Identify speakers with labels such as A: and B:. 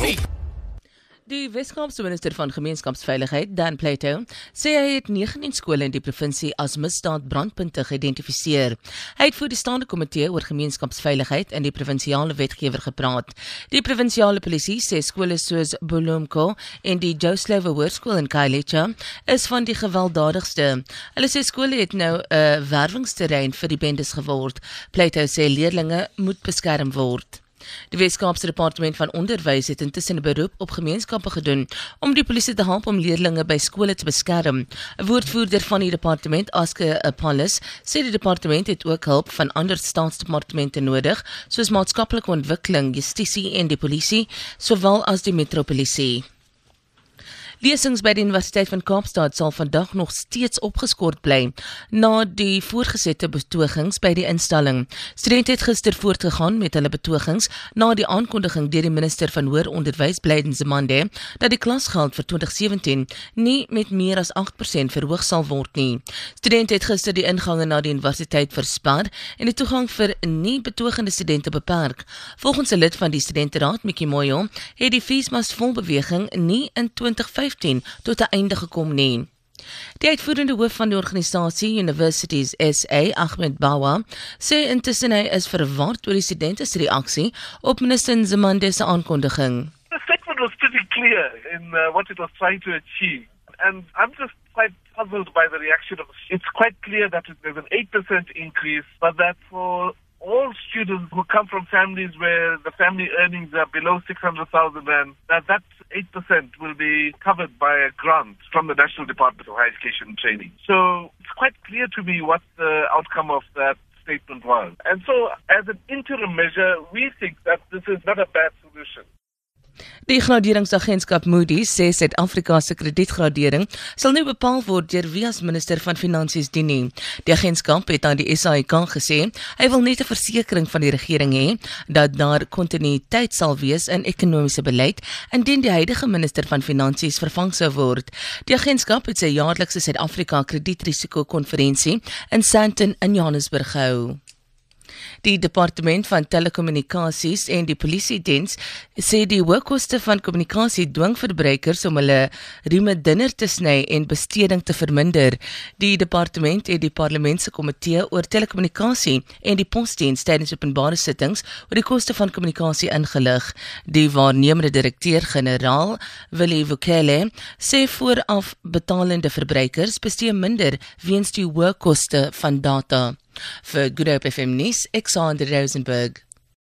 A: nie.
B: Die Weskaapse minister van Gemeenskapsveiligheid, Dan Plato, sê hy het 19 skole in die provinsie as misdaadbrandpunte geïdentifiseer. Hy het voor die staande komitee oor gemeenskapsveiligheid in die provinsiale wetgewer gepraat. Die provinsiale polisie sê skole soos Bulumko en die Joslewe Hoërskool in Khayelitsha is van die gewelddadigste. Hulle sê skole het nou 'n werwingsterrein vir die bendes geword. Plato sê leerders moet beskerm word. Die Weskaapse Departement van Onderwys het intussen 'n beroep op gemeenskappe gedoen om die polisie te help om leerders by skole te beskerm. 'n Woordvoerder van die departement, Aske Apollos, sê die departement het ook hulp van ander staatsdepartemente nodig, soos maatskaplike ontwikkeling, justisie en die polisie, sowel as die metropolisie. Lesings by die Universiteit van Kaapstad sal vandag nog steeds opgeskort bly na die voorgesette betogings by die instelling. Studente het gister voortgegaan met hulle betogings na die aankondiging deur die minister van Hoër Onderwys, Blyden Zemande, dat die klasgeld vir 2017 nie met meer as 8% verhoog sal word nie. Studente het gister die ingange na die universiteit versper en die toegang vir nie betogende studente beperk. Volgens 'n lid van die studenteraad, Mikki Moyo, het die feesmas vol beweging nie in 2015 2015 tot 'n einde gekom nie. Die uitvoerende hoof van die organisasie Universities SA, Ahmed Bawa, sê intussen hy is verward oor die studente se reaksie op minister Zemande se aankondiging.
C: The statement was pretty clear in uh, what it was trying to achieve. And I'm just quite puzzled by the reaction of it's quite clear that there's an 8% increase, but that for all students who come from families where the family earnings are below 600,000 rand, that that 8% will be covered by a grant from the National Department of Higher Education and Training. So it's quite clear to me what the outcome of that statement was. And so as an interim measure, we think that this is not a bad solution.
B: Die graderingsagentskap Moody's sê Suid-Afrika se kredietgradering sal nou bepaal word deur wie as minister van finansies dien nie. Die agentskap het aan die SAIK gesê hy wil net 'n versekering van die regering hê dat daar kontinuïteit sal wees in ekonomiese beleid indien die huidige minister van finansies vervang sou word. Die agentskap het sy jaarlikse Suid-Afrika kredietrisiko konferensie in Sandton in Johannesburg gehou. Die departement van telekommunikasies en die polisie diens sê die hoë koste van kommunikasie dwing verbruikers om hulle rieme dunner te sny en besteding te verminder. Die departement het die parlementse komitee oor telekommunikasie en die posdiens tydens openbare sittings oor die koste van kommunikasie ingelig. Die waarnemende direkteur-generaal, Willie Vukele, sê vooraf betalende verbruikers bestee minder weens die hoë koste van data. Vir Good Hope FM nuus, Alexander Rosenberg.